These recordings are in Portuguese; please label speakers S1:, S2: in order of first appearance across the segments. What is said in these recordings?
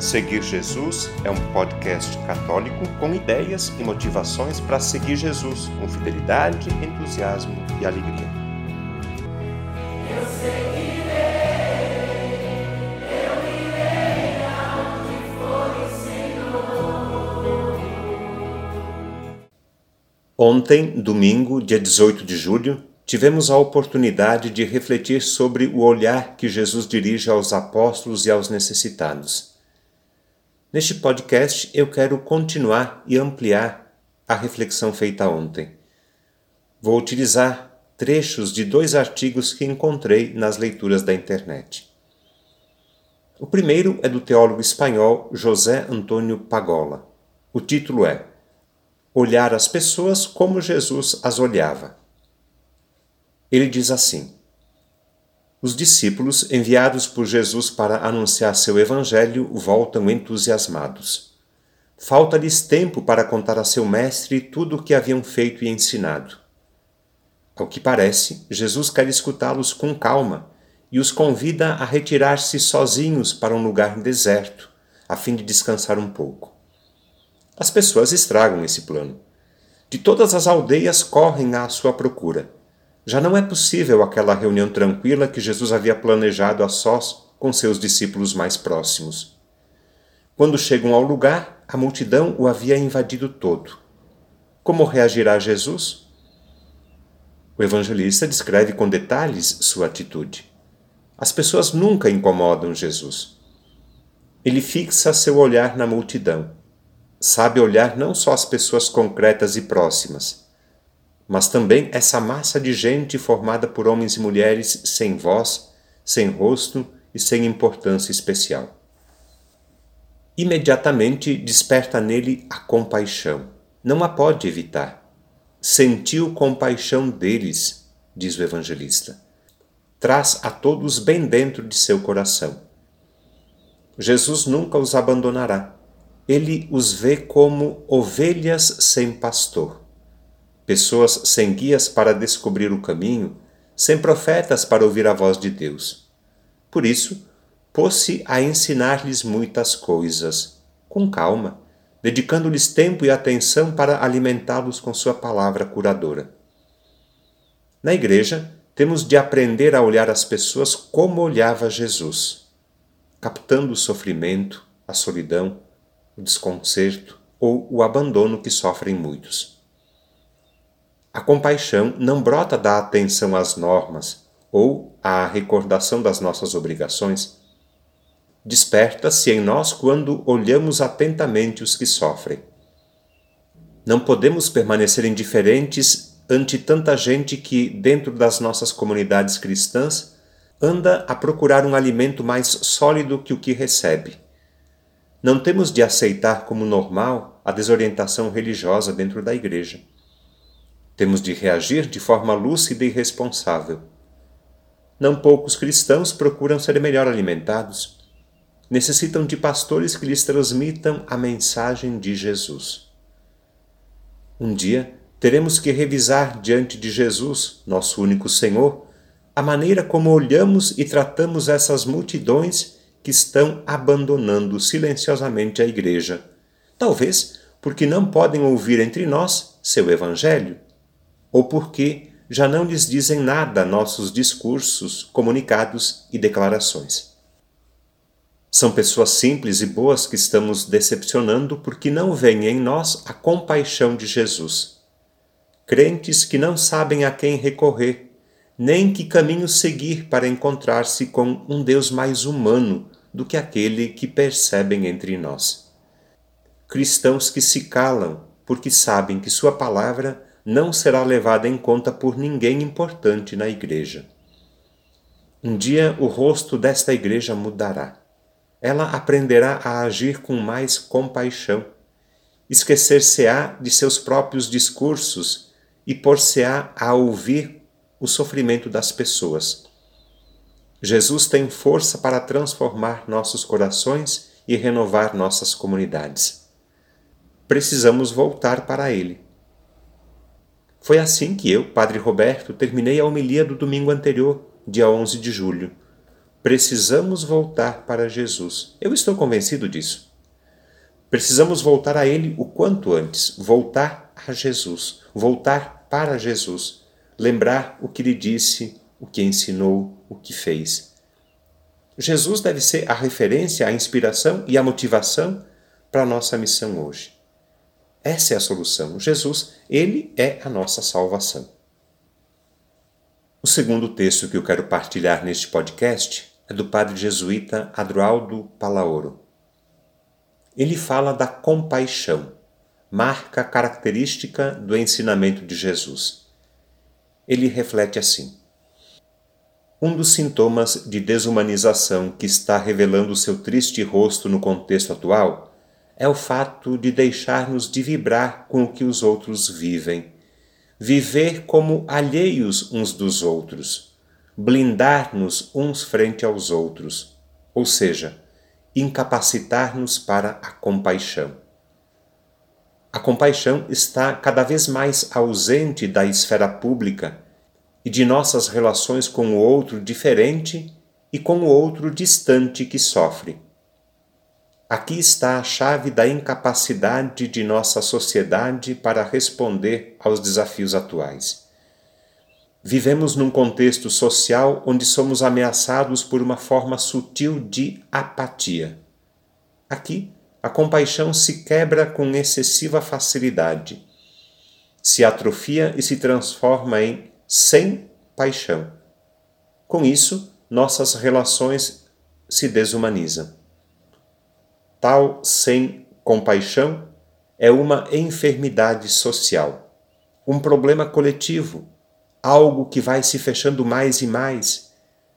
S1: Seguir Jesus é um podcast católico com ideias e motivações para seguir Jesus com fidelidade, entusiasmo e alegria. Ontem, domingo, dia 18 de julho, tivemos a oportunidade de refletir sobre o olhar que Jesus dirige aos apóstolos e aos necessitados. Neste podcast, eu quero continuar e ampliar a reflexão feita ontem. Vou utilizar trechos de dois artigos que encontrei nas leituras da internet. O primeiro é do teólogo espanhol José Antônio Pagola. O título é Olhar as pessoas como Jesus as olhava. Ele diz assim: os discípulos, enviados por Jesus para anunciar seu evangelho, voltam entusiasmados. Falta-lhes tempo para contar a seu mestre tudo o que haviam feito e ensinado. Ao que parece, Jesus quer escutá-los com calma e os convida a retirar-se sozinhos para um lugar deserto, a fim de descansar um pouco. As pessoas estragam esse plano. De todas as aldeias correm à sua procura já não é possível aquela reunião tranquila que Jesus havia planejado a sós com seus discípulos mais próximos. Quando chegam ao lugar, a multidão o havia invadido todo. Como reagirá Jesus? O evangelista descreve com detalhes sua atitude. As pessoas nunca incomodam Jesus. Ele fixa seu olhar na multidão. Sabe olhar não só as pessoas concretas e próximas, mas também essa massa de gente formada por homens e mulheres sem voz, sem rosto e sem importância especial. Imediatamente desperta nele a compaixão. Não a pode evitar. Sentiu compaixão deles, diz o evangelista. Traz a todos bem dentro de seu coração. Jesus nunca os abandonará. Ele os vê como ovelhas sem pastor pessoas sem guias para descobrir o caminho, sem profetas para ouvir a voz de Deus. Por isso, pôs-se a ensinar-lhes muitas coisas, com calma, dedicando-lhes tempo e atenção para alimentá-los com sua palavra curadora. Na igreja, temos de aprender a olhar as pessoas como olhava Jesus, captando o sofrimento, a solidão, o desconcerto ou o abandono que sofrem muitos. A compaixão não brota da atenção às normas ou à recordação das nossas obrigações. Desperta-se em nós quando olhamos atentamente os que sofrem. Não podemos permanecer indiferentes ante tanta gente que, dentro das nossas comunidades cristãs, anda a procurar um alimento mais sólido que o que recebe. Não temos de aceitar como normal a desorientação religiosa dentro da igreja. Temos de reagir de forma lúcida e responsável. Não poucos cristãos procuram ser melhor alimentados. Necessitam de pastores que lhes transmitam a mensagem de Jesus. Um dia teremos que revisar diante de Jesus, nosso único Senhor, a maneira como olhamos e tratamos essas multidões que estão abandonando silenciosamente a Igreja, talvez porque não podem ouvir entre nós seu Evangelho ou porque já não lhes dizem nada nossos discursos, comunicados e declarações. São pessoas simples e boas que estamos decepcionando porque não veem em nós a compaixão de Jesus. Crentes que não sabem a quem recorrer, nem que caminho seguir para encontrar-se com um Deus mais humano do que aquele que percebem entre nós. Cristãos que se calam porque sabem que Sua palavra não será levada em conta por ninguém importante na igreja. Um dia o rosto desta igreja mudará. Ela aprenderá a agir com mais compaixão, esquecer-se-á de seus próprios discursos e pôr-se-á a ouvir o sofrimento das pessoas. Jesus tem força para transformar nossos corações e renovar nossas comunidades. Precisamos voltar para Ele foi assim que eu, Padre Roberto, terminei a homilia do domingo anterior, dia 11 de julho. precisamos voltar para Jesus. Eu estou convencido disso. Precisamos voltar a Ele o quanto antes, voltar a Jesus, voltar para Jesus, lembrar o que lhe disse, o que ensinou, o que fez. Jesus deve ser a referência, a inspiração e a motivação para a nossa missão hoje. Essa é a solução. Jesus, Ele é a nossa salvação. O segundo texto que eu quero partilhar neste podcast é do padre jesuíta Adroaldo Palaoro. Ele fala da compaixão, marca característica do ensinamento de Jesus. Ele reflete assim: Um dos sintomas de desumanização que está revelando seu triste rosto no contexto atual é o fato de deixar-nos de vibrar com o que os outros vivem, viver como alheios uns dos outros, blindar-nos uns frente aos outros, ou seja, incapacitar-nos para a compaixão. A compaixão está cada vez mais ausente da esfera pública e de nossas relações com o outro diferente e com o outro distante que sofre. Aqui está a chave da incapacidade de nossa sociedade para responder aos desafios atuais. Vivemos num contexto social onde somos ameaçados por uma forma sutil de apatia. Aqui, a compaixão se quebra com excessiva facilidade, se atrofia e se transforma em sem paixão. Com isso, nossas relações se desumanizam. Tal sem compaixão é uma enfermidade social, um problema coletivo, algo que vai se fechando mais e mais,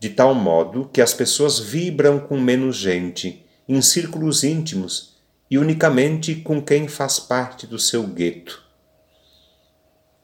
S1: de tal modo que as pessoas vibram com menos gente, em círculos íntimos e unicamente com quem faz parte do seu gueto.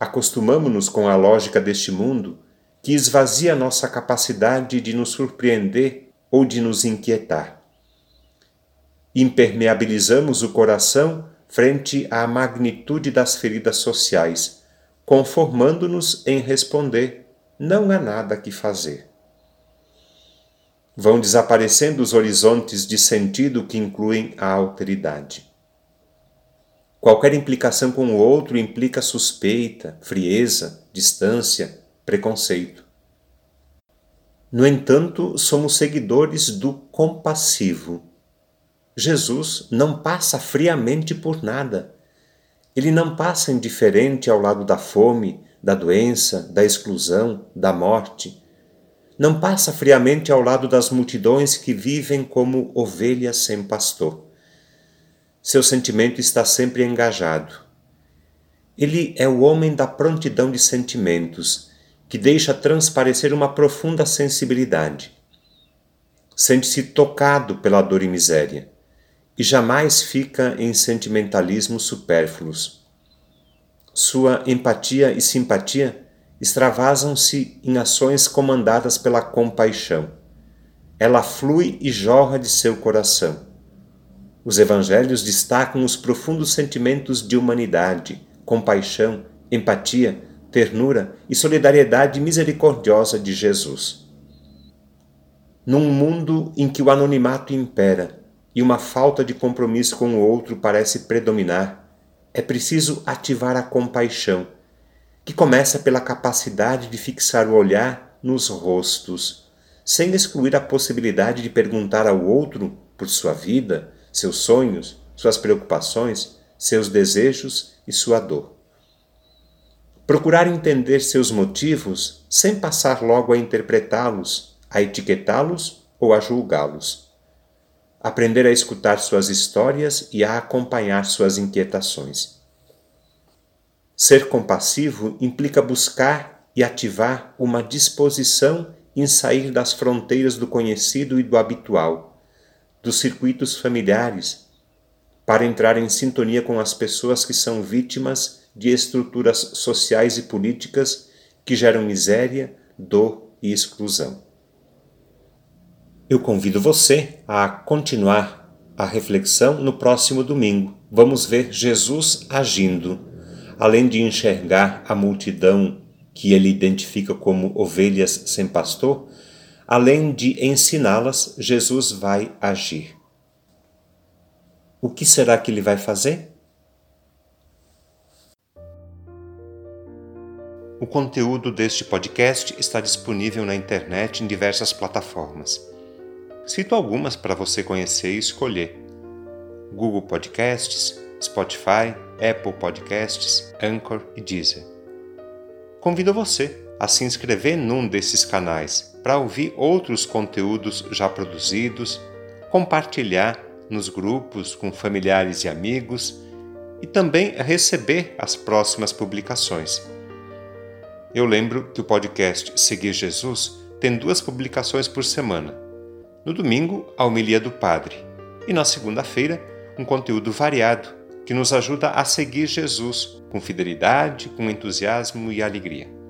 S1: Acostumamo-nos com a lógica deste mundo que esvazia nossa capacidade de nos surpreender ou de nos inquietar impermeabilizamos o coração frente à magnitude das feridas sociais, conformando-nos em responder: não há nada que fazer. Vão desaparecendo os horizontes de sentido que incluem a alteridade. Qualquer implicação com o outro implica suspeita, frieza, distância, preconceito. No entanto, somos seguidores do compassivo Jesus não passa friamente por nada. Ele não passa indiferente ao lado da fome, da doença, da exclusão, da morte. Não passa friamente ao lado das multidões que vivem como ovelhas sem pastor. Seu sentimento está sempre engajado. Ele é o homem da prontidão de sentimentos, que deixa transparecer uma profunda sensibilidade. Sente-se tocado pela dor e miséria e jamais fica em sentimentalismos supérfluos. Sua empatia e simpatia extravasam-se em ações comandadas pela compaixão. Ela flui e jorra de seu coração. Os evangelhos destacam os profundos sentimentos de humanidade, compaixão, empatia, ternura e solidariedade misericordiosa de Jesus. Num mundo em que o anonimato impera, e uma falta de compromisso com o outro parece predominar, é preciso ativar a compaixão, que começa pela capacidade de fixar o olhar nos rostos, sem excluir a possibilidade de perguntar ao outro por sua vida, seus sonhos, suas preocupações, seus desejos e sua dor. Procurar entender seus motivos sem passar logo a interpretá-los, a etiquetá-los ou a julgá-los aprender a escutar suas histórias e a acompanhar suas inquietações. Ser compassivo implica buscar e ativar uma disposição em sair das fronteiras do conhecido e do habitual, dos circuitos familiares, para entrar em sintonia com as pessoas que são vítimas de estruturas sociais e políticas que geram miséria, dor e exclusão. Eu convido você a continuar a reflexão no próximo domingo. Vamos ver Jesus agindo. Além de enxergar a multidão que ele identifica como ovelhas sem pastor, além de ensiná-las, Jesus vai agir. O que será que ele vai fazer? O conteúdo deste podcast está disponível na internet em diversas plataformas. Cito algumas para você conhecer e escolher: Google Podcasts, Spotify, Apple Podcasts, Anchor e Deezer. Convido você a se inscrever num desses canais para ouvir outros conteúdos já produzidos, compartilhar nos grupos com familiares e amigos e também receber as próximas publicações. Eu lembro que o podcast Seguir Jesus tem duas publicações por semana. No domingo, a homilia do Padre, e na segunda-feira, um conteúdo variado que nos ajuda a seguir Jesus com fidelidade, com entusiasmo e alegria.